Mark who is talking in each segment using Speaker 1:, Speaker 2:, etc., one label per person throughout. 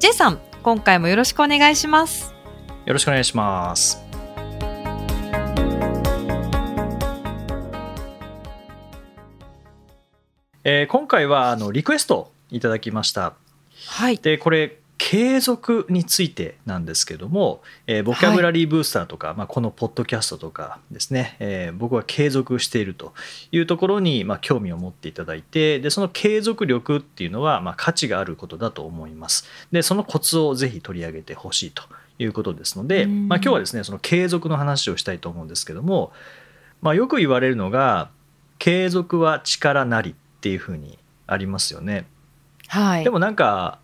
Speaker 1: J さん、今回もよろしくお願いします。
Speaker 2: よろしくお願いしますえー今回はあのリクエストいただきました
Speaker 1: はい。
Speaker 2: でこれ継続についてなんですけども、えーボキャブラリーブースターとか、まあ、このポッドキャストとかですね、えー僕は継続しているというところに、まあ、興味を持っていただいてでその継続力っていうのは、まあ、価値があることだと思いますでそのコツをぜひ取り上げてほしいということですので、
Speaker 1: うん
Speaker 2: まあ、今日はですねその継続の話をしたいと思うんですけども、まあ、よく言われるのが継続は力なりっていうふうにありますよね。
Speaker 1: はい。
Speaker 2: でもなんか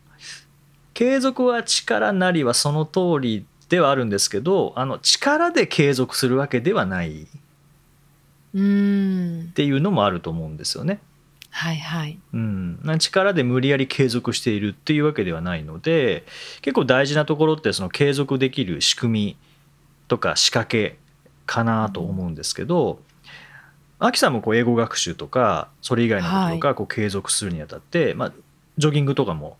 Speaker 2: 継続は力なりはその通りではあるんですけどあの力で継続するわけではないっ。ていうのもあると思うんですよね。
Speaker 1: はいはい。
Speaker 2: うん、力で無理やり継続しているっていうわけではないので結構大事なところってその継続できる仕組みとか仕掛けかなと思うんですけど、アキさんもこう英語学習とかそれ以外のこととかこう継続するにあたって、まあ、ジョギングとかも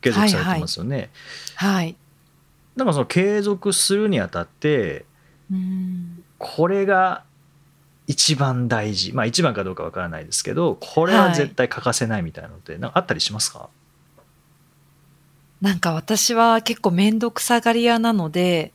Speaker 2: 継続されてますよね。
Speaker 1: はい。
Speaker 2: だからその継続するにあたって。これが一番大事まあ一番かどうかわからないですけどこれは絶対欠かせないみたいなのってなんかあったりしますか、
Speaker 1: なんか私は結構めんどくさがり屋なので、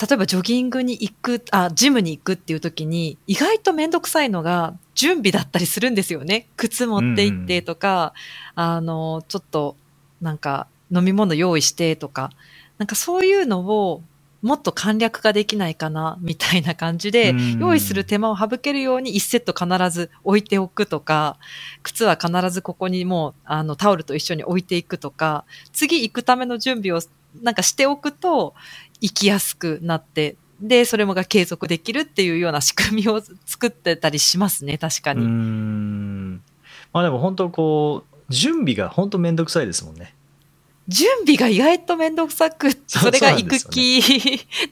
Speaker 1: 例えばジョギングに行く、あ、ジムに行くっていう時に、意外とめんどくさいのが準備だったりするんですよね。靴持って行ってとか、あの、ちょっとなんか飲み物用意してとか、なんかそういうのをもっと簡略化できないかな、みたいな感じで
Speaker 2: うん、
Speaker 1: 用意する手間を省けるように1セット必ず置いておくとか、靴は必ずここにもう、あの、タオルと一緒に置いていくとか、次行くための準備をなんかしておくと、行きやすくなって、で、それもが継続できるっていうような仕組みを作ってたりしますね、確かに。
Speaker 2: んまあでも本当こう準備が本当めんどくさいですもんね。
Speaker 1: 準備が意外とめんどくさく
Speaker 2: そ
Speaker 1: れが行く気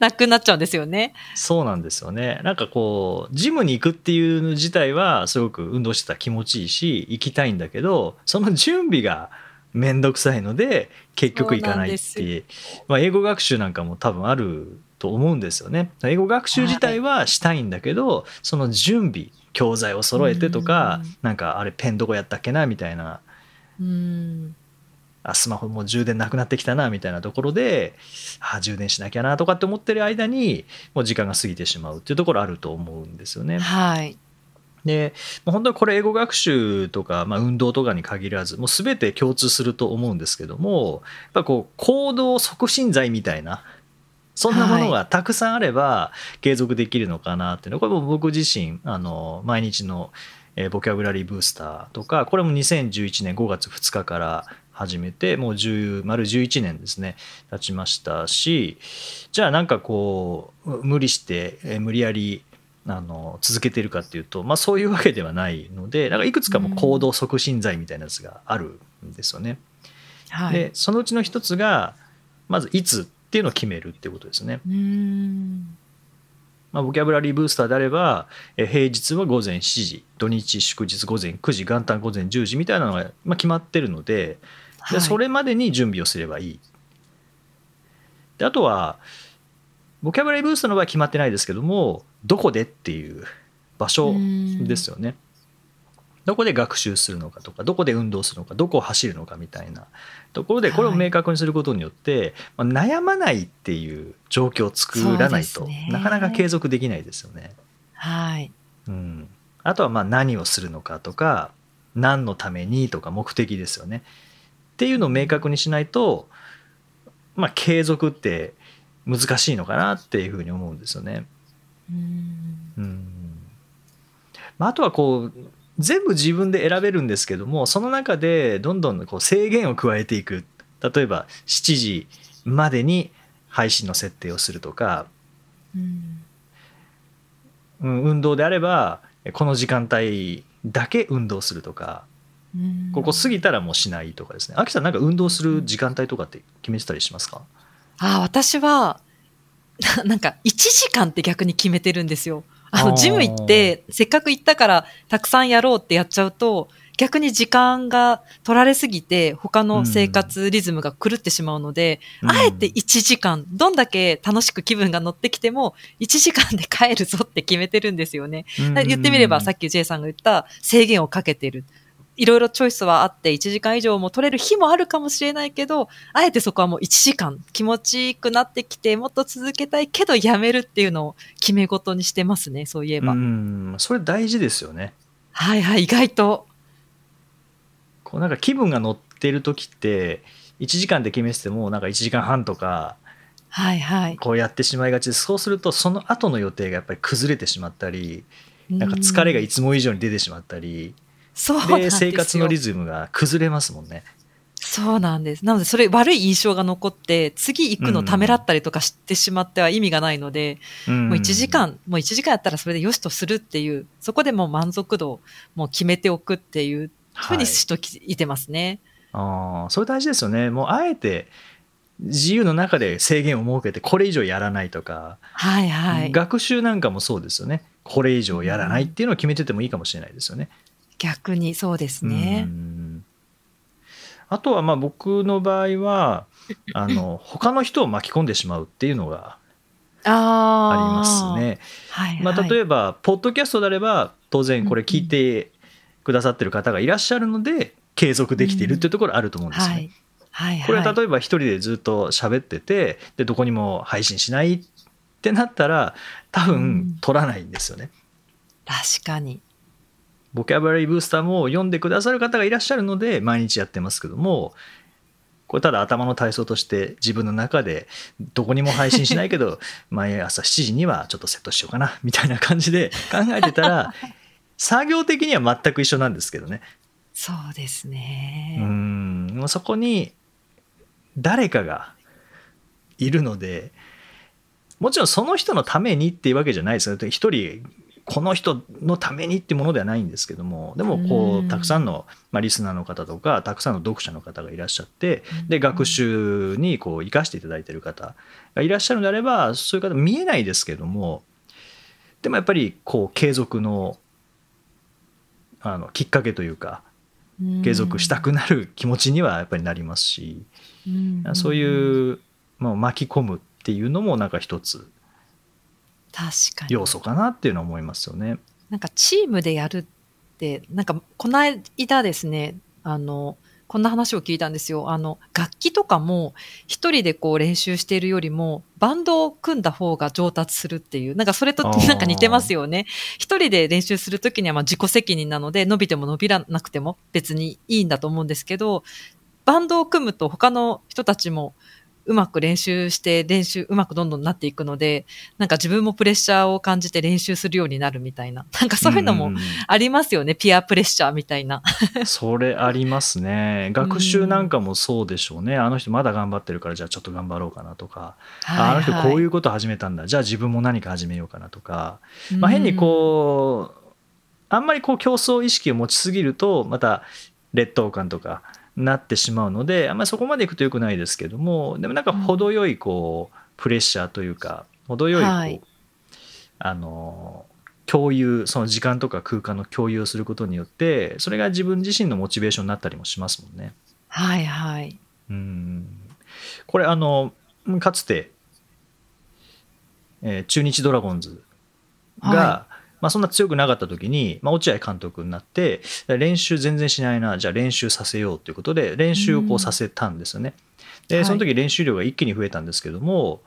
Speaker 1: なくなっちゃうんですよね。
Speaker 2: そうなんですよね。なんかこうジムに行くっていうの自体はすごく運動してたら気持ちいいし行きたいんだけどその準備がめんどくさいので結局行かないっていうまあ、英語学習なんかも多分あると思うんですよね。英語学習自体はしたいんだけど、その準備教材を揃えてとか
Speaker 1: うん
Speaker 2: なんかあれペンどこやったっけなみたいな
Speaker 1: うん。
Speaker 2: あスマホもう充電なくなってきたなみたいなところであ充電しなきゃなとかって思ってる間にもう時間が過ぎてしまうっていうところあると思うんですよね。
Speaker 1: はい。
Speaker 2: でもう本当にこれ英語学習とか、まあ、運動とかに限らずもう全て共通すると思うんですけどもやっぱこう行動促進剤みたいなそんなものがたくさんあれば継続できるのかなっていうのこれも僕自身あの毎日のえーボキャブラリーブースターとかこれも2011年5月2日から始めてもう10丸11年ですね経ちましたしじゃあなんかこう無理してえー無理やりあの続けてるかっていうと、まあ、そういうわけではないのでなんかいくつかも行動促進剤みたいなやつがあるんですよね。
Speaker 1: はい。
Speaker 2: でそのうちの一つがまずいつっていうのを決めるっていうことですね。
Speaker 1: うーん。
Speaker 2: まあ、ボキャブラリーブースターであればえ平日は午前7時土日祝日午前9時元旦午前10時みたいなのが、まあ、決まってるのでで
Speaker 1: はい
Speaker 2: それまでに準備をすればいい。であとはボキャブラリーブースターの場合は決まってないですけどもどこでっていう場所ですよね。どこで学習するのかとかどこで運動するのかどこを走るのかみたいなところでこれを明確にすることによって、まあ、悩まないっていう状況を作らないと、
Speaker 1: ね
Speaker 2: なかなか継続できないですよね。
Speaker 1: はい。
Speaker 2: うん、あとはまあ何をするのかとか何のためにとか目的ですよね。っていうのを明確にしないと、まあ、継続って難しいのかなっていうふうに思うんですよね。
Speaker 1: うーん。
Speaker 2: うんまあ、あとはこう全部自分で選べるんですけどもその中でどんどんこう制限を加えていく。例えば7時までに配信の設定をするとか、
Speaker 1: うん。
Speaker 2: うん、運動であればこの時間帯だけ運動するとか。
Speaker 1: うん。
Speaker 2: ここ過ぎたらもうしないとかですね。秋さんなんか運動する時間帯とかって決めてたりしますか？
Speaker 1: あ私はな なんか1時間って逆に決めてるんですよ。あのジム行ってせっかく行ったからたくさんやろうってやっちゃうと逆に時間が取られすぎて他の生活リズムが狂ってしまうので、あえて1時間どんだけ楽しく気分が乗ってきても1時間で帰るぞって決めてるんですよね。言ってみればさっき J さんが言った制限をかけてる。いろいろチョイスはあって1時間以上も取れる日もあるかもしれないけど、あえてそこはもう1時間気持ちよくなってきてもっと続けたいけどやめるっていうのを決め事にしてますね、そういえば。
Speaker 2: うんそれ大事ですよね
Speaker 1: はいはい、意外と。
Speaker 2: こうなんか気分が乗ってる時って1時間で決めててもなんか1時間半とか
Speaker 1: はいはい。
Speaker 2: こうやってしまいがちでそうするとその後の予定がやっぱり崩れてしまったりなんか疲れがいつも以上に出てしまったり
Speaker 1: そうなんで
Speaker 2: です生活のリ
Speaker 1: ズ
Speaker 2: ズムが崩れますもんね。
Speaker 1: そうなんです。なので、それ悪い印象が残って、次行くのためらったりとかしてしまっては意味がないので、
Speaker 2: も
Speaker 1: もう1時間、もう1時間やったらそれでよしとするっていう、そこでもう満足度をもう決めておくっていうふうにしとき、いてますね。
Speaker 2: ああそれ大事ですよねもうあえて自由の中で制限を設けてこれ以上やらないとか、
Speaker 1: はいはい。
Speaker 2: 学習なんかもそうですよねこれ以上やらないっていうのを決めててもいいかもしれないですよね。
Speaker 1: 逆にそうですね
Speaker 2: う。んあとはまあ僕の場合は あの他の人を巻き込んでしまうっていうのがあり
Speaker 1: あ
Speaker 2: ます。ね。
Speaker 1: はい、はい。
Speaker 2: まあ、例
Speaker 1: え
Speaker 2: えばポッドキャストであれば当然これ聞いてくださってる方がいらっしゃるので継続できているっていうところあると思うんですよね。
Speaker 1: はい。はい、はい。
Speaker 2: これは例えば一人でずっと喋っててでどこにも配信しないってなったら多
Speaker 1: うん
Speaker 2: 分取らないんですよね。
Speaker 1: 確かに。
Speaker 2: ボキャブラリーブースターも読んでくださる方がいらっしゃるので毎日やってますけどもこれただ頭の体操として自分の中でどこにも配信しないけど 毎朝7時にはちょっとセットしようかなみたいな感じで考えてたら作業的には全く一緒なんですけどね。
Speaker 1: そうです
Speaker 2: う
Speaker 1: ね。
Speaker 2: うそこに誰かがいるのでもちろんその人のためにっていうわけじゃないですよね。一人この人のためにってものではないんですけどもでもこ
Speaker 1: う
Speaker 2: たくさんの、まあ、リスナーの方とかたくさんの読者の方がいらっしゃってで
Speaker 1: うん。
Speaker 2: 学習にこう生かしていただいている方がいらっしゃるのであればそういう方見えないですけどもでもやっぱりこう継続のあのきっかけというか継続したくなる気持ちにはやっぱりなりますし、
Speaker 1: うん。
Speaker 2: そう
Speaker 1: うん
Speaker 2: いう、まあ、巻き込むっていうのもなんか一つ。要素かなっていうのは思いますよね。
Speaker 1: なんかチームでやるって、なんかこの間ですね、あの、こんな話を聞いたんですよ。あの、楽器とかも一人でこう練習しているよりも、バンドを組んだ方が上達するっていう、なんかそれとなんか似てますよね。一人で練習するときにはまあ自己責任なので、伸びても伸びらなくても別にいいんだと思うんですけど、バンドを組むと他の人たちもうまく練習して練習うまくどんどんなっていくので、なんか自分もプレッシャーを感じて練習するようになるみたいな。なんかそういうのも
Speaker 2: ん
Speaker 1: ありますよね。ピアプレッシャーみたいな。
Speaker 2: それありますね。学習なんかもそうでしょうね。あの人まだ頑張ってるからじゃあちょっと頑張ろうかなとか、ああの人こういううこと始めたんだじゃあ自分も何か始めようかなとか、まあ、変にこうあんまりこう競争意識を持ちすぎるとまた劣等感とかなってしまうのであんまりそこまでいくとよくないですけどもでもなんか程よいこうプレッシャーというか程よいこう、
Speaker 1: はい
Speaker 2: あの共有その時間とか空間の共有をすることによってそれが自分自身のモチベーションになったりもしますもんね。
Speaker 1: はいはい。
Speaker 2: うんこれあのかつて、えー中日ドラゴンズが、
Speaker 1: は
Speaker 2: まあ、そんな強くなかった時に、まあ、落合監督になって練習全然しないなじゃあ練習させようということで練習をこ
Speaker 1: う
Speaker 2: させたんですよね。
Speaker 1: はい
Speaker 2: でその時練習量が一気に増えたんですけども、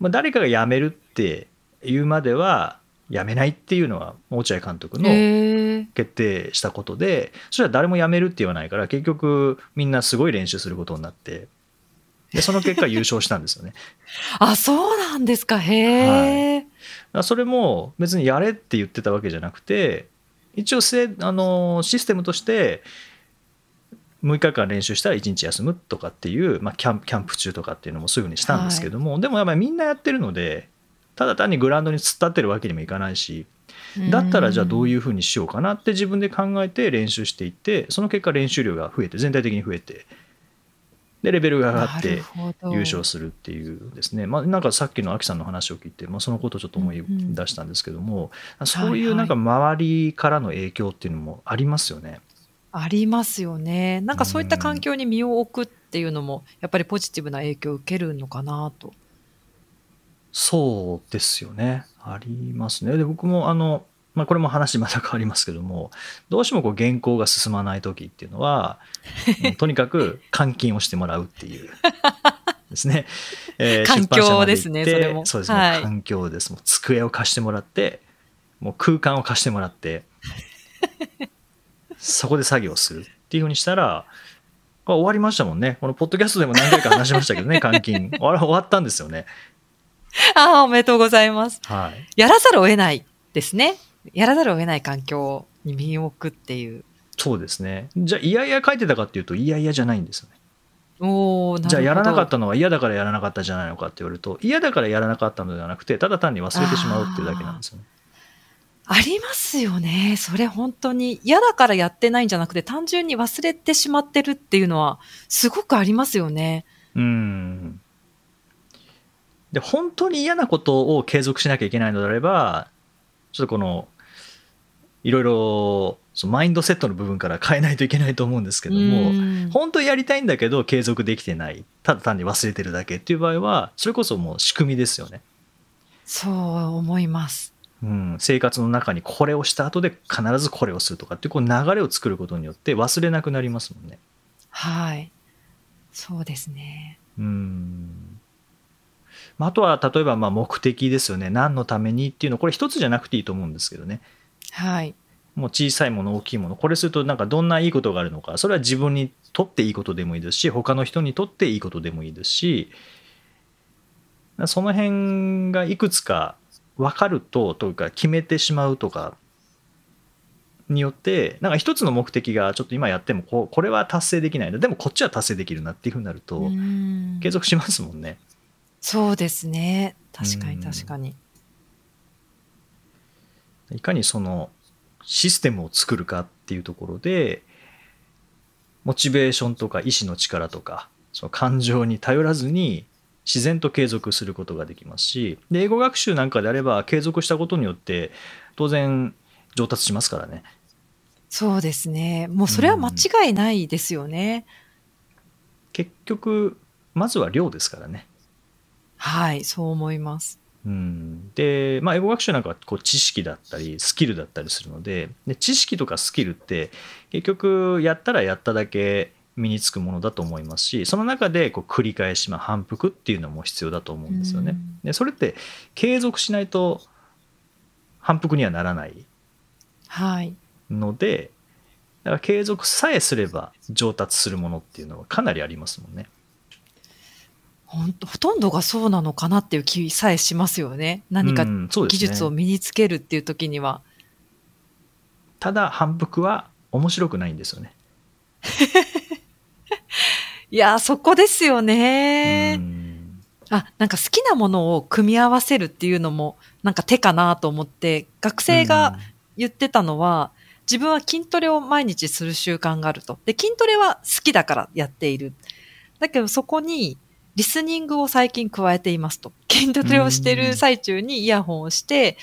Speaker 2: まあ、誰かが辞めるっていうまでは辞めないっていうのは落合監督の。決定したことでそしたら誰も辞めるって言わないから結局みんなすごい練習することになってでその結果優勝したんですよね。
Speaker 1: あ、そうなんですか。へえ。
Speaker 2: だからそれも別にやれって言ってたわけじゃなくて一応せあのシステムとして6日間練習したら1日休むとかっていう、まあ、キャンキャンプ中とかっていうのもそういうふうにしたんですけども、でもやっぱりみんなやってるのでただ単にグラウンドに突っ立ってるわけにもいかないしだったらじゃあどういうふうにしようかなって自分で考えて練習していってその結果練習量が増えて全体的に増えてでレベルが上がって優勝するっていうですねまあ、なんかさっきのアキさんの話を聞いて、まあ、そのことをちょっと思い出したんですけども、そういうなんか周りからの影響っていうのもありますよね。
Speaker 1: ありますよね。なんかそういった環境に身を置くっていうのも、やっぱりポジティブな影響を受けるのかなと。
Speaker 2: そうですよね。ありますね。で、僕もあの、まあ、これも話また変わりますけども、どうしてもこう原稿が進まない時っていうのは、とにかく換金をしてもらうっていう。ですね。
Speaker 1: えー、環境ですね、それも。
Speaker 2: そうですね、はい、環境です。もう机を貸してもらって、もう空間を貸してもらって、そこで作業するっていうふうにしたら、終わりましたもんね。このポッドキャストでも何回か話しましたけどね、監禁。終わったんですよね。
Speaker 1: ああ、おめでとうございます。
Speaker 2: はい。
Speaker 1: やらざるを得ないですね。やらざるを得ない環境に身を置くっていう。
Speaker 2: そうですね。じゃあ、いやいや書いてたかっていうと、いやいやじゃないんですよね。
Speaker 1: お
Speaker 2: じゃあやらなかったのは嫌だからやらなかったじゃないのかって言われると嫌だからやらなかったのではなくてただ単に忘れてしまうっていうだけなんですよね。
Speaker 1: ありますよね。それ本当に嫌だからやってないんじゃなくて単純に忘れてしまってるっていうのはすごくありますよね。
Speaker 2: うん。で、本当に嫌なことを継続しなきゃいけないのであれば、ちょっとこの、いろいろそのマインドセットの部分から変えないといけないと思うんですけども、本当やりたいんだけど継続できてない、ただ単に忘れてるだけっていう場合は、それこそもう仕組みですよね。
Speaker 1: そう思います。
Speaker 2: うん、生活の中にこれをした後で必ずこれをするとかっていうこう流れを作ることによって忘れなくなりますもんね。
Speaker 1: はいそうですね。
Speaker 2: うんあとは例えばまあ目的ですよね何のためにっていうのこれ一つじゃなくていいと思うんですけどね。
Speaker 1: はい。
Speaker 2: もう小さいもの大きいものこれするとなんかどんないいことがあるのか。それは自分にとっていいことでもいいですし他の人にとっていいことでもいいですし。その辺がいくつか分かるとというか決めてしまうとかによってなんか一つの目的がちょっと今やってもここれは達成できないのでもこっちは達成できるなっていうふうになると継続しますもんね。
Speaker 1: そうですね。確かに確かに。
Speaker 2: いかにそのシステムを作るかっていうところでモチベーションとか意志の力とかその感情に頼らずに自然と継続することができますしで英語学習なんかであれば継続したことによって当然上達しますからね。
Speaker 1: そうですねもうそれは間違いないですよね。
Speaker 2: 結局まずは量ですからね。
Speaker 1: はいそう思います。
Speaker 2: うん、で、まあ、英語学習なんかはこう知識だったりスキルだったりするのでで知識とかスキルって結局やったらやっただけ身につくものだと思いますしその中でこう繰り返し、まあ、反復っていうのも必要だと思うんですよね。でそれって継続しないと反復にはならないので、はい、だから継続さえすれば上達するものっていうのはかなりありますもんね。
Speaker 1: ほんとほとんどがそうなのかなっていう気さえしますよね。何か技術を身につけるっていう時には。
Speaker 2: ね、ただ反復は面白くないんですよね。
Speaker 1: いや、そこですよね。あ、なんか好きなものを組み合わせるっていうのも、なんか手かなと思って、学生が言ってたのは、自分は筋トレを毎日する習慣があると。で、筋トレは好きだからやっている。だけどそこに、リスニングを最近加えていますと。筋トレをしている最中にイヤホンをして、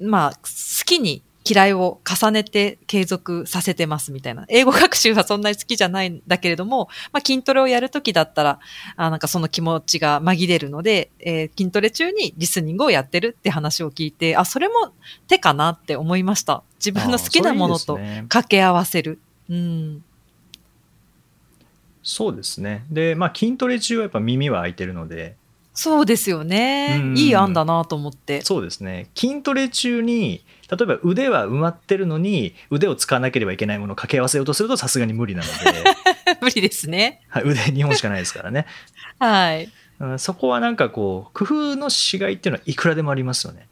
Speaker 1: まあ、好きに嫌いを重ねて継続させてますみたいな。英語学習はそんなに好きじゃないんだけれども、まあ、筋トレをやるときだったら、あなんかその気持ちが紛れるので、えー、筋トレ中にリスニングをやってるって話を聞いて、あ、それも手かなって思いました。自分の好きなものと掛け合わせる。ね、うん。
Speaker 2: そうですね。で、まあ筋トレ中はやっぱ耳は開いてるので、
Speaker 1: そうですよね。いい案だなと思って。
Speaker 2: そうですね。筋トレ中に、例えば腕は埋まってるのに、腕を使わなければいけないものを掛け合わせようとするとさすがに無理なので。
Speaker 1: 無理ですね。
Speaker 2: はい、腕2本しかないですからね。
Speaker 1: はい。
Speaker 2: そこはなんかこう、工夫のしがいっていうのはいくらでもありますよね。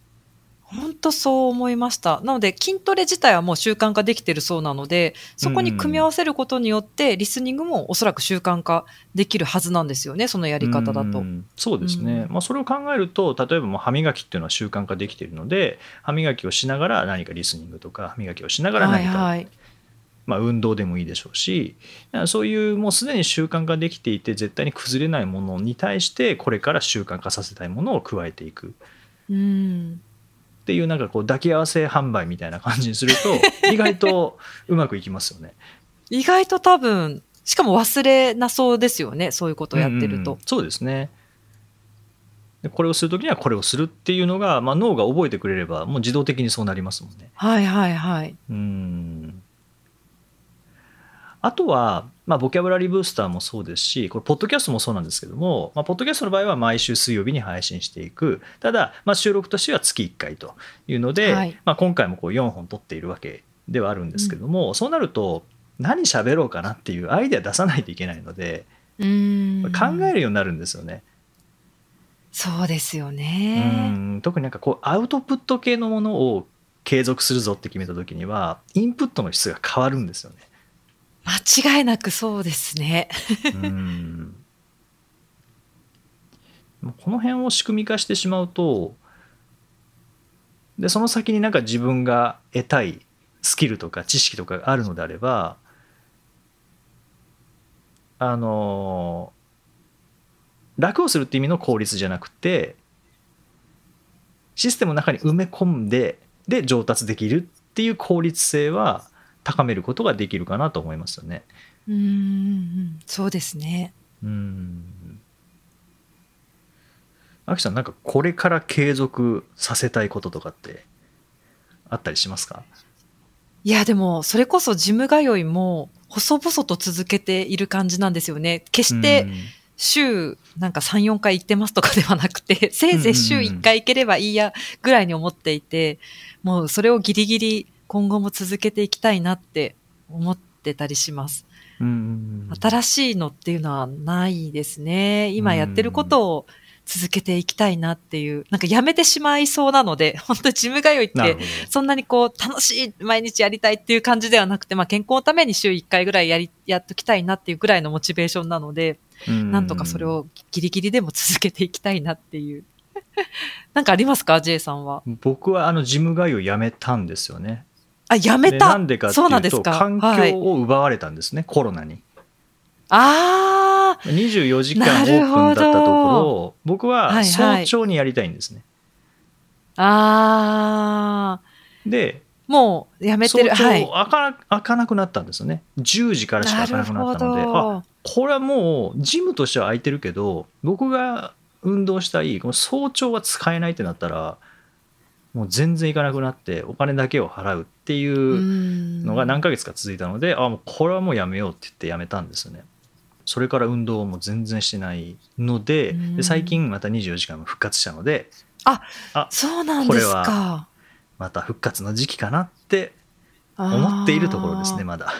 Speaker 1: 本当そう思いました。なので、筋トレ自体はもう習慣化できてるそうなので、そこに組み合わせることによって、リスニングもおそらく習慣化できるはずなんですよね、そのやり方だと。
Speaker 2: うんそうですね、
Speaker 1: うん
Speaker 2: まあ、それを考えると例えばもう歯磨きっていうのは習慣化できているので歯磨きをしながら何かリスニングとか歯磨きをしながら
Speaker 1: はい
Speaker 2: 何か、
Speaker 1: はい。
Speaker 2: まあ、運動でもいいでしょうしそういうもうすでに習慣化できていて絶対に崩れないものに対してこれから習慣化させたいものを加えていく
Speaker 1: うん。
Speaker 2: っていうなんかこう抱き合わせ販売みたいな感じにすると 意外とうまくいきますよね。
Speaker 1: 意外と多分、しかも忘れなそうですよね、そういうことをやってると
Speaker 2: うんうん。そうですねでこれをする時にはこれをするっていうのが、まあ、脳が覚えてくれればもう自動的にそうなりますもんね。
Speaker 1: はいはいはい。
Speaker 2: うんあとは、まあ、ボキャブラリーブースターもそうですし、これ、ポッドキャストもそうなんですけども、まあ、ポッドキャストの場合は毎週水曜日に配信していく、ただ、まあ、収録としては月1回というので、
Speaker 1: はい
Speaker 2: まあ、今回もこう4本撮っているわけではあるんですけども、そうなると、何喋ろうかなっていうアイデア出さないといけないので、
Speaker 1: うん。
Speaker 2: 考えるようになるんですよね。
Speaker 1: そうですよ
Speaker 2: う
Speaker 1: ね。
Speaker 2: ん特になんかこうアウトプット系のものを継続するぞって決めた時にはインプットの質が変わるんですよね。
Speaker 1: 間違いなくそうですね。
Speaker 2: うんこの辺を仕組み化してしまうとでその先になんか自分が得たいスキルとか知識とかがあるのであればあの楽をするって意味の効率じゃなくてシステムの中に埋め込んでで上達できるっていう効率性は高めることができるかなと思いますよね。
Speaker 1: うん。そうですね。
Speaker 2: うん。アキさん、なんかこれから継続させたいこととかってあったりしますか？
Speaker 1: いや、でも、それこそジム通いも、細々と続けている感じなんですよね。決して、週なんか3、4回行ってますとかではなくて、せいぜい週1回行ければいいやぐらいに思っていて、もうそれをギリギリ今後も続けていきたいなって思ってたりします。
Speaker 2: うん
Speaker 1: 新しいのっていうのはないですね。今やってることを続けていきたいなっていう、なんかやめてしまいそうなので、本当ジム通いって。そんなにこう楽しい毎日やりたいっていう感じではなくて、まあ健康のために週1回ぐらいやり、やっときたいなっていうぐらいのモチベーションなので、なんとかそれをギリギリでも続けていきたいなっていう。なんかありますか ?J さんは？
Speaker 2: 僕はあのジム通いをやめたんですよね。
Speaker 1: あ、やめた
Speaker 2: でなんでかっていうと環
Speaker 1: はい
Speaker 2: 境を奪われたんですね、コロナに。
Speaker 1: ああ
Speaker 2: 24時間オープンだったところを僕は早朝にやりたいんですね。
Speaker 1: ああ
Speaker 2: で
Speaker 1: もうやめてる。
Speaker 2: 早
Speaker 1: はい
Speaker 2: 朝。開か開かなくなったんですよね10時からしか開かなくなったのであこれはもうジムとしては空いてるけど僕が運動したいこの早朝は使えないってなったらもう全然行かなくなってお金だけを払うっていうのが何ヶ月か続いたので、あもうこれはもうやめようって言ってやめたんですよねそれから運動をもう全然してないので
Speaker 1: うん
Speaker 2: で最近また24時間も復活したので
Speaker 1: そうなんです
Speaker 2: これ
Speaker 1: か。
Speaker 2: また復活の時期かなって思っているところですねまだ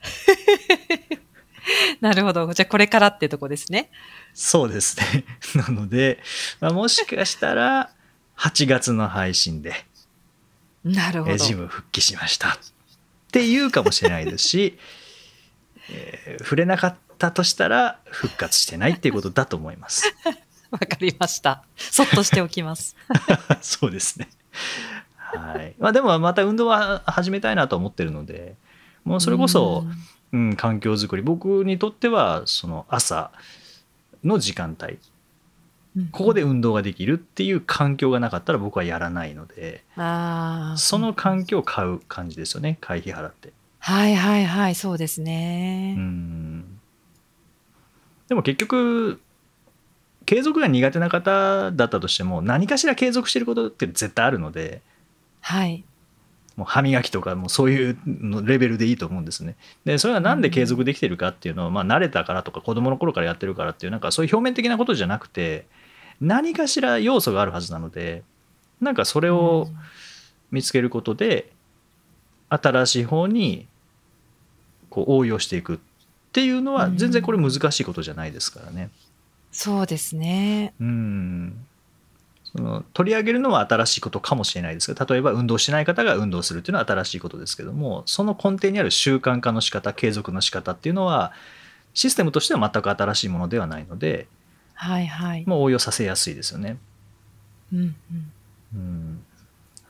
Speaker 1: なるほど。じゃあこれからってとこですね。
Speaker 2: そうですね なので、まあ、もしかしたら8月の配信で
Speaker 1: なるほど。
Speaker 2: えジム復帰しましたっていうかもしれないですし、えー触れなかったとしたら復活してないっていうことだと思います
Speaker 1: わかりました。そっとしておきます。
Speaker 2: そうですねはいまあでもまた運動は始めたいなと思ってるのでもうそれこそ、うん、環境づくり僕にとってはその朝の時間帯
Speaker 1: うん、
Speaker 2: ここで運動ができるっていう環境がなかったら僕はやらないので。その環境を買う感じですよね会費払って
Speaker 1: はいはいはい、そうですね。
Speaker 2: うんでも結局継続が苦手な方だったとしても何かしら継続してることって絶対あるので
Speaker 1: はい。
Speaker 2: もう歯磨きとかもうそういうのレベルでいいと思うんですね。でそれはなんで継続できてるかっていうのは、まあ、慣れたからとか子供の頃からやってるからっていうなんかそういう表面的なことじゃなくて何かしら要素があるはずなのでなんかそれを見つけることで新しい方にこう応用していくっていうのは全然これ難しいことじゃないですからね。
Speaker 1: そうですね。
Speaker 2: うんその取り上げるのは新しいことかもしれないですけど例えば運動しない方が運動するっていうのは新しいことですけどもその根底にある習慣化の仕方継続の仕方っていうのはシステムとしては全く新しいものではないので、
Speaker 1: はいはい。
Speaker 2: 応用させやすいですよね。
Speaker 1: うんうん
Speaker 2: うん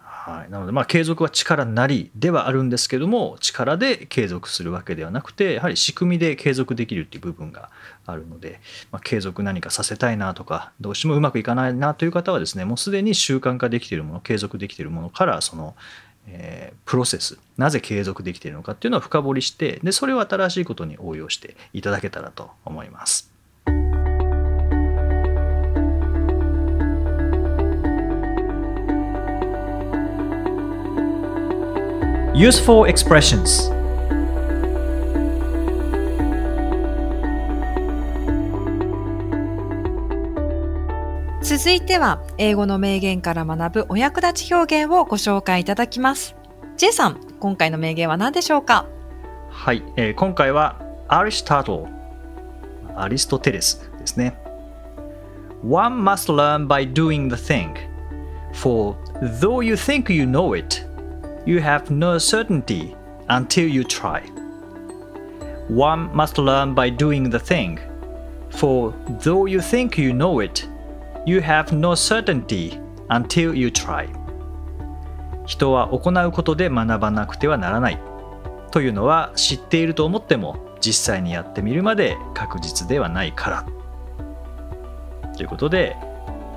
Speaker 2: はい、なのでまあ継続は力なりではあるんですけども力で継続するわけではなくてやはり仕組みで継続できるっていう部分があるので、まあ、継続何かさせたいなとかどうしてもうまくいかないなという方はですねもうすでに習慣化できているもの継続できているものからその、えープロセスなぜ継続できているのかっていうのを深掘りしてでそれを新しいことに応用していただけたらと思います。Useful expressions
Speaker 1: 続いては、英語の名言から学ぶお役立ち表現をご紹介いただきます。J さん、今回の名言は何でしょうか
Speaker 2: はい、えー今回はアリストトルアリストテレスですね One must learn by doing the thing for though you think you know it you have no certainty until you try One must learn by doing the thing for though you think you know it you have no certainty until you try 人は行うことで学ばなくてはならないというのは知っていると思っても実際にやってみるまで確実ではないからということで、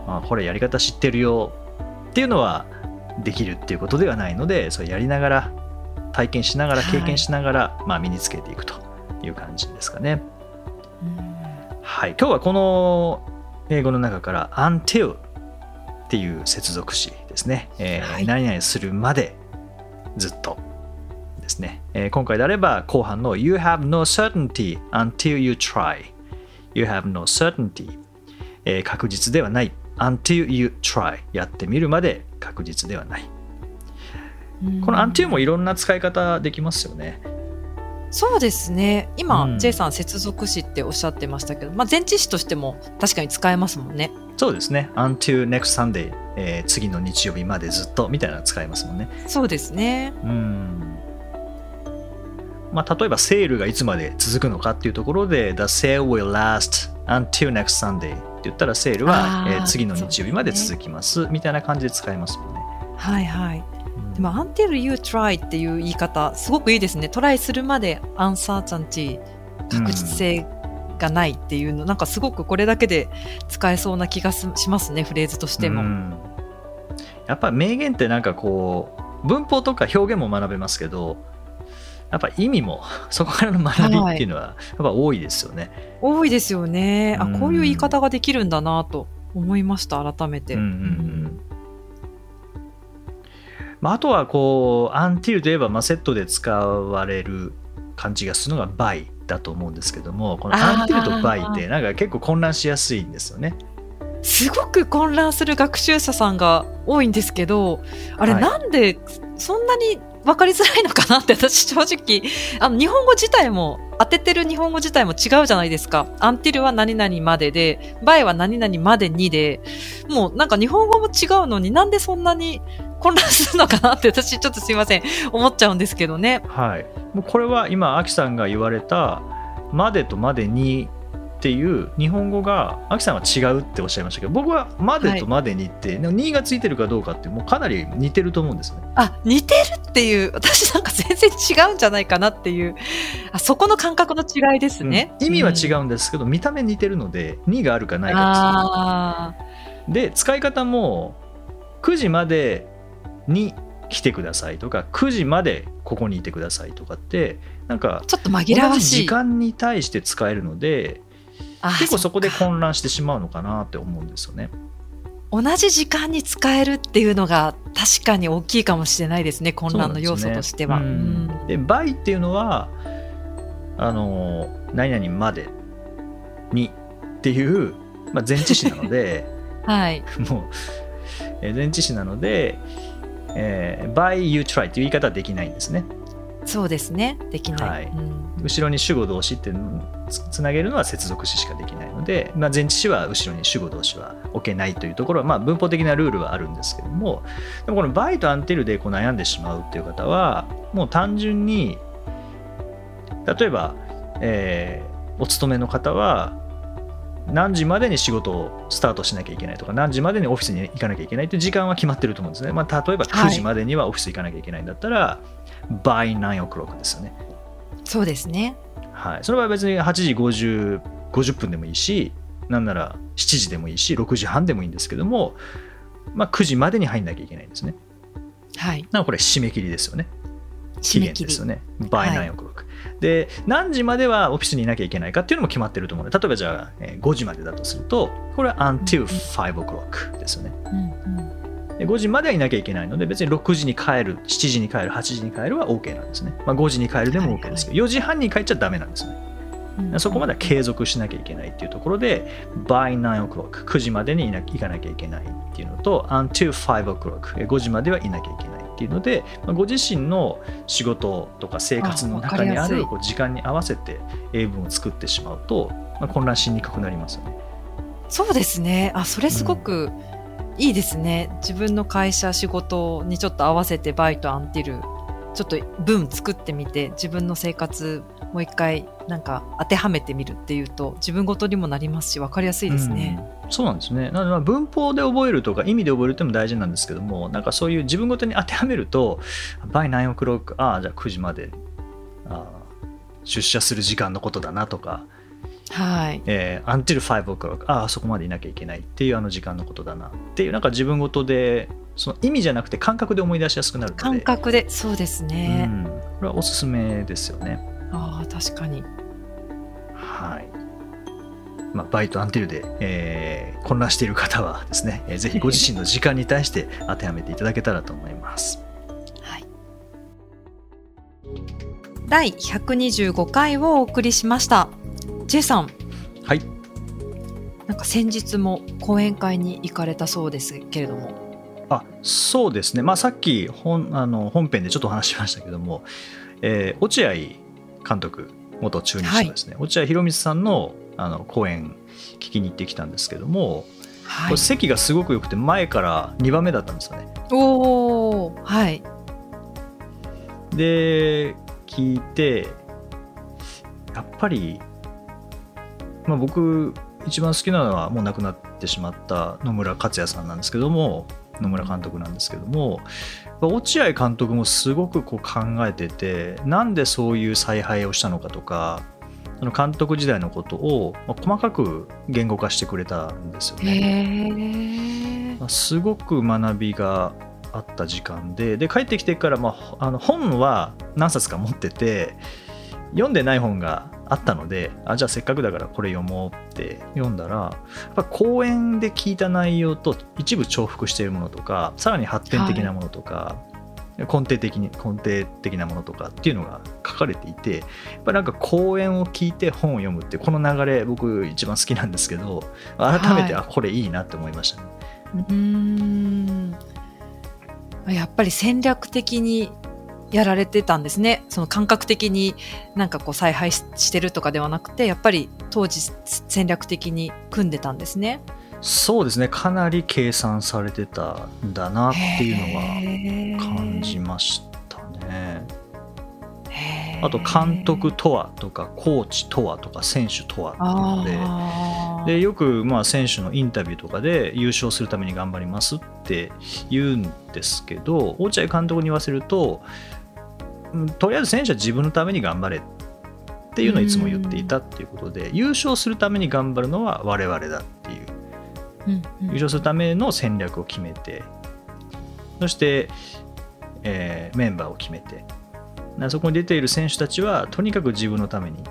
Speaker 2: まあ、これやり方知ってるよっていうのはできるっていうことではないのでそれやりながら体験しながら
Speaker 1: はい。
Speaker 2: 経験しながら、まあ、身につけていくという感じですかね。はい、今日はこの英語の中から until っていう接続詞ですね、えー
Speaker 1: はい。
Speaker 2: 何々するまでずっとですね、えー今回であれば後半の You have no certainty until you try You have no certainty、えー確実ではない until you try やってみるまで確実ではない。この until もいろんな使い方できますよね。
Speaker 1: そうですね。今、
Speaker 2: うん。
Speaker 1: J さん接続詞っておっしゃってましたけど、まあ、前置詞としても確かに使えますもんね。
Speaker 2: そうですね。until next Sunday、えー次の日曜日までずっとみたいなの使えますもんね。
Speaker 1: そうですね。
Speaker 2: うん。まあ、例えばセールがいつまで続くのかっていうところで The sale will last until next Sunday って言ったらセールはえー次の日曜日まで続きますみたいな感じで使えますもんね。
Speaker 1: はいはい。
Speaker 2: うん
Speaker 1: でも、until you try っていう言い方、すごくいいですね。トライするまで uncertainty、確実性がないっていうの、なんかすごくこれだけで使えそうな気がすしますね、フレーズとしても。
Speaker 2: うんやっぱ名言ってなんかこう文法とか表現も学べますけどやっぱ意味も そこからの学びっていうのはやっぱ多いですよね。
Speaker 1: 多いですよね。あ、
Speaker 2: うん
Speaker 1: こういう言い方ができるんだなと思いました、改めて。
Speaker 2: うんうんうんまあ、あとはこう until といえばまあセットで使われる感じがするのが by だと思うんですけどもこの
Speaker 1: あー
Speaker 2: until と by ってなんか結構混乱しやすいんですよね。
Speaker 1: すごく混乱する学習者さんが多いんですけど、あれ
Speaker 2: はい
Speaker 1: なんでそんなに分かりづらいのかなって私正直、あの日本語自体も当ててる日本語自体も違うじゃないですか。アンティルは何々までで、バイは何々までにで、もうなんか日本語も違うのになんでそんなに混乱するのかなって私ちょっとすいません、思っちゃうんですけどね。
Speaker 2: はい、もうこれは今アキさんが言われた「まで」と「までに」っていう日本語がアキさんは違うっておっしゃいましたけど僕は「まで」と「までに」って「に」がついてるかどうかってもうかなり似てると思うんですね。
Speaker 1: あ、似てるっていう、私なんか全然違うんじゃないかなっていう、あそこの感覚の違いですね。
Speaker 2: うん意味は違
Speaker 1: う
Speaker 2: うんですけど、見た目似てるので「に」があるかないか
Speaker 1: あ
Speaker 2: ですで使い方も9時までに来てくださいとか9時までここにいてくださいとかってなんか
Speaker 1: ーちょっと紛らわしい。
Speaker 2: 時間に対して使えるので結構そこで混乱してしまうのかなって思うんですよね。
Speaker 1: 同じ時間に使えるっていうのが確かに大きいかもしれないですね、混乱の要素としては。
Speaker 2: ですねうんっていうのは、あの、何々までにっていう、まあ、前置詞なので、
Speaker 1: う んはい。
Speaker 2: もう、えー前置詞なので、えー by you try っていう言い方はできないんですね。
Speaker 1: そうですね。できない、
Speaker 2: はい。
Speaker 1: うん。
Speaker 2: 後ろに主語動詞ってつつなげるのは接続詞しかできないので、まあ、前置詞は後ろに主語動詞は置けないというところは、まあ、文法的なルールはあるんですけどもでもこのバイとアンティルでこう悩んでしまうっていう方はもう単純に例えば、えーお勤めの方は何時までに仕事をスタートしなきゃいけないとか何時までにオフィスに行かなきゃいけないという時間は決まってると思うんですね、まあ、例えば9時までにはオフィス行かなきゃいけないんだったら、by 9 o'clock ですよね。
Speaker 1: そうですね。
Speaker 2: はい、それは別に8時 50, 50分でもいいしなんなら7時でもいいし6時半でもいいんですけども、まあ、9時までに入んなきゃいけないんですね。
Speaker 1: はい。
Speaker 2: だからこれ締め切りですよね。期限ですよね。by
Speaker 1: はい。
Speaker 2: 9 o'clock、で何時まではオフィスにいなきゃいけないかっていうのも決まってると思うので例えばじゃあえー5時までだとするとこれは until 5 o'clock ですよね。
Speaker 1: うんうん。
Speaker 2: で5時まではいなきゃいけないので別に6時に帰る7時に帰る8時に帰るは OK なんですね。まあ、5時に帰るでも OK ですけど4時半に帰っちゃダメなんですね。
Speaker 1: うん
Speaker 2: そこまでは継続しなきゃいけないっていうところで、by 9 o'clock、9時までにいな行かなきゃいけないっていうのと、until 5 o'clock、5時まではいなきゃいけないっていうので、まあご自身の仕事とか生活の中にあるこう時間に合わせて英文を作ってしまうと、まあ、混乱しにくくなりますよね。
Speaker 1: そうですねあそれすごくいいですね、自分の会社仕事にちょっと合わせてバイトアンティルちょっと文作ってみて自分の生活もう一回なんか当てはめてみるっていうと自分ごとにもなりますし分かりやすいですね。
Speaker 2: うんそうなんですね。なので文法で覚えるとか意味で覚えるっても大事なんですけども、なんかそういう自分ごとに当てはめると、by 9 o'clock、ああ、じゃあ9時まであ出社する時間のことだなとか、
Speaker 1: はい
Speaker 2: えー、until 5 o'clock ああそこまでいなきゃいけないっていうあの時間のことだなっていうなんか自分ごとでその意味じゃなくて感覚で思い出しやすくなるので
Speaker 1: 感覚でそうです
Speaker 2: う
Speaker 1: ね。
Speaker 2: ん、これはおすすめですよね
Speaker 1: ああ確かに
Speaker 2: はいまあ、バイトアンティルで、えー混乱している方はですね、えーぜひご自身の時間に対して当てはめていただけたらと思います。
Speaker 1: はい。第125回をお送りしました。J さん、
Speaker 2: はい、
Speaker 1: なんか先日も講演会に行かれたそうですけれども。
Speaker 2: あそうですね、まあ、さっき本あの本編でちょっとお話ししましたけども、えー落合監督元中日のですね、落合博満さんのあの講演聞きに行ってきたんですけども、
Speaker 1: はい
Speaker 2: これ。席がすごく良くて前から2番目だったんですよね。
Speaker 1: おお、はい。
Speaker 2: で聞いてやっぱり、まあ、僕一番好きなのはもう亡くなってしまった野村克也さんなんですけども野村監督なんですけども落合監督もすごくこう考えててなんでそういう采配をしたのかとかその監督時代のことをまあ細かく言語化してくれたんですよ
Speaker 1: へ
Speaker 2: ね。すごく学びがあった時間でで帰ってきてから、まあ、あの本は何冊か持ってて読んでない本があったのであじゃあせっかくだからこれ読もうって読んだらやっぱ講演で聞いた内容と一部重複しているものとかさらに発展的なものとか、根底的に根底的なものとかっていうのが書かれていてやっぱなんか講演を聞いて本を読むってこの流れ僕一番好きなんですけど改めて、
Speaker 1: はい
Speaker 2: あこれいいなって思いましたね。
Speaker 1: うーん。やっぱり戦略的にやられてたんですね。その感覚的になんかこう采配ししてるとかではなくて、やっぱり当時戦略的に組んでたんですね。
Speaker 2: そうですねかなり計算されてたんだなっていうのは
Speaker 1: の
Speaker 2: 感じましたね。あと監督とはとかコーチとはとか選手とはっていうのででよくまあ選手のインタビューとかで優勝するために頑張りますって言うんですけど落合監督に言わせるとうんとりあえず選手は自分のために頑張れっていうのをいつも言っていたっていうことで優勝するために頑張るのは我々だっていう。優勝するための戦略を決めてそして、えーメンバーを決めてなそこに出ている選手たちはとにかく自分のために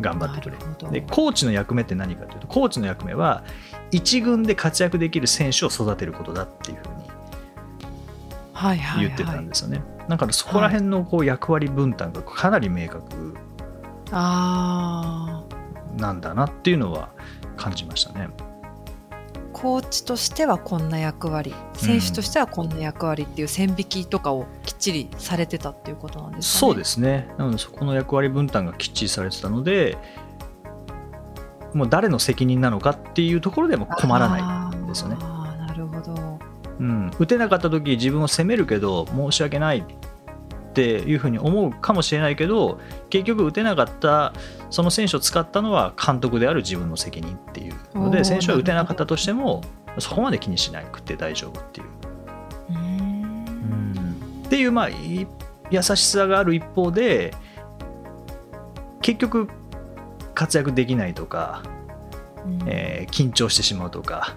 Speaker 2: 頑張ってくれ。でコーチの役目って何かというとコーチの役目は一軍で活躍できる選手を育てることだっていうふうに言ってたんですよね、だからそこら辺のこう役割分担がかなり明確
Speaker 1: あ
Speaker 2: なんだなっていうのは感じましたね。
Speaker 1: コーチとしてはこんな役割。選手としてはこんな役割っていう線引きとかをきっちりされてたっていうことなんですか
Speaker 2: ね。そうですね。なのでそこの役割分担がきっちりされてたのでもう誰の責任なのかっていうところでも困らないんですよね。うん、打てなかった時自分を責めるけど申し訳ないっていうふうに思うかもしれないけど結局打てなかったその選手を使ったのは監督である自分の責任っていうので選手は打てなかったとしてもそこまで気にしなくて大丈夫っていう。うん。っていうまあ優しさがある一方で結局活躍できないとか、うん、えー、緊張してしまうとか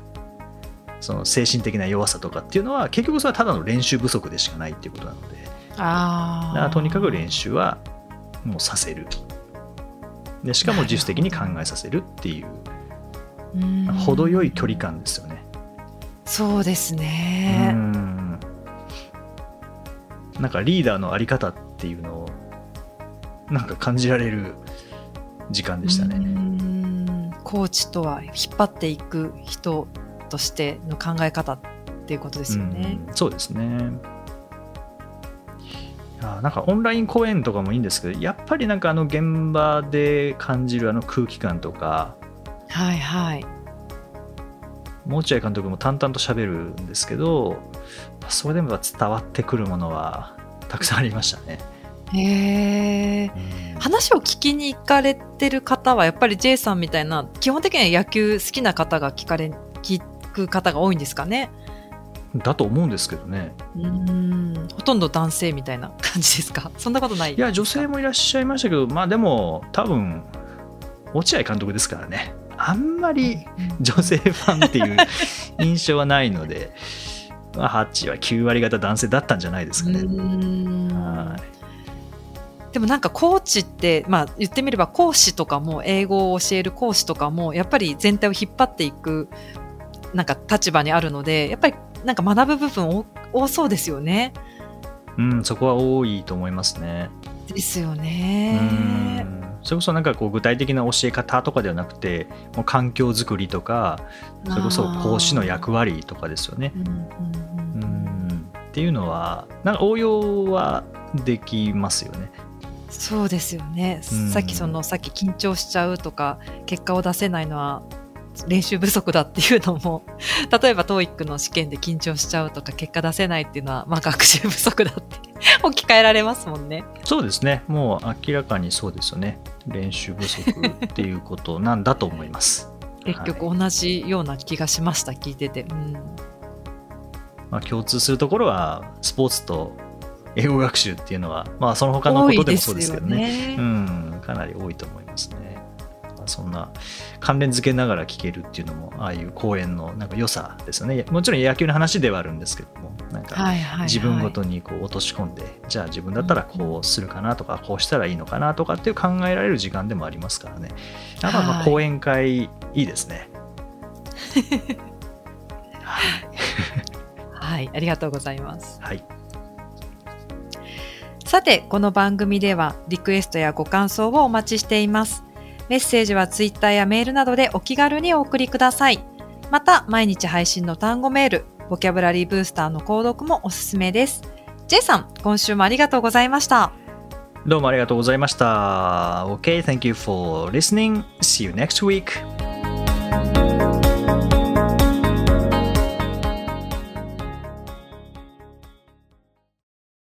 Speaker 2: その精神的な弱さとかっていうのは結局それはただの練習不足でしかないっていうことなので。
Speaker 1: あ
Speaker 2: とにかく練習はもうさせる。でしかも自主的に考えさせるっていう程よい距離感ですよね。
Speaker 1: そうですね。
Speaker 2: なんかリーダーのあり方っていうのをなんか感じられる時間でしたね。
Speaker 1: コーチとは引っ張っていく人としての考え方っていうことですよね。
Speaker 2: うそうですね。なんかオンライン公演とかもいいんですけどやっぱりなんかあの現場で感じるあの空気感とか
Speaker 1: はいはい
Speaker 2: 落合監督も淡々と喋るんですけどそれでも伝わってくるものはたくさんありましたね。
Speaker 1: へえ、うん、話を聞きに行かれてる方はやっぱり J さんみたいな基本的には野球好きな方が聞かれ聞く方が多いんですかね。
Speaker 2: だと思うんですけどね。
Speaker 1: うん。ほとんど男性みたいな感じですか？そんなことない？
Speaker 2: いや女性もいらっしゃいましたけどまあでも多分落合監督ですからね。あんまり女性ファンっていう印象はないので、まあ、8は9割方男性だったんじゃないですかね。はい。
Speaker 1: でもなんかコーチって、まあ、言ってみれば講師とかも英語を教える講師とかもやっぱり全体を引っ張っていくなんか立場にあるのでやっぱりなんか学ぶ部分多そうですよね。
Speaker 2: うん、そこは多いと思いますね。
Speaker 1: ですよね。
Speaker 2: それこそなんかこう具体的な教え方とかではなくてもう環境づくりとかそれこそ講師の役割とかですよね。うんっていうのはなんか応用はできますよね。
Speaker 1: そうですよね、うん、さっきそのさっき緊張しちゃうとか結果を出せないのは練習不足だっていうのも 例えば TOEIC の試験で緊張しちゃうとか結果出せないっていうのは、まあ、学習不足だって 置き換えられますもんね。
Speaker 2: そうですね。もう明らかにそうですよね。練習不足っていうことなんだと思います。
Speaker 1: 結局同じような気がしました、はい、聞いてて、うん。
Speaker 2: まあ、共通するところはスポーツと英語学習っていうのは、まあ、その他のことでもそうですけどね、ね、うん、かなり多いと思います。ね。そんな関連付けながら聞けるっていうのもああいう講演のなんか良さですよねもちろん野球の話ではあるんですけどもなんか自分ごとにこう落とし込んで、じゃあ自分だったらこうするかなとか、こうしたらいいのかなとかっていう考えられる時間でもありますからねだからまあ講演会いいですね。
Speaker 1: はい、はい、ありがとうございます。
Speaker 2: はい
Speaker 1: さて、この番組ではリクエストやご感想をお待ちしています。メッセージはツイッターやメールなどでお気軽にお送りください。また、毎日配信の単語メール、ボキャブラリーブースターの購読もおすすめです。J さん、今週もありがとうございました。
Speaker 2: どうもありがとうございました。OK, thank you for listening. See you next week.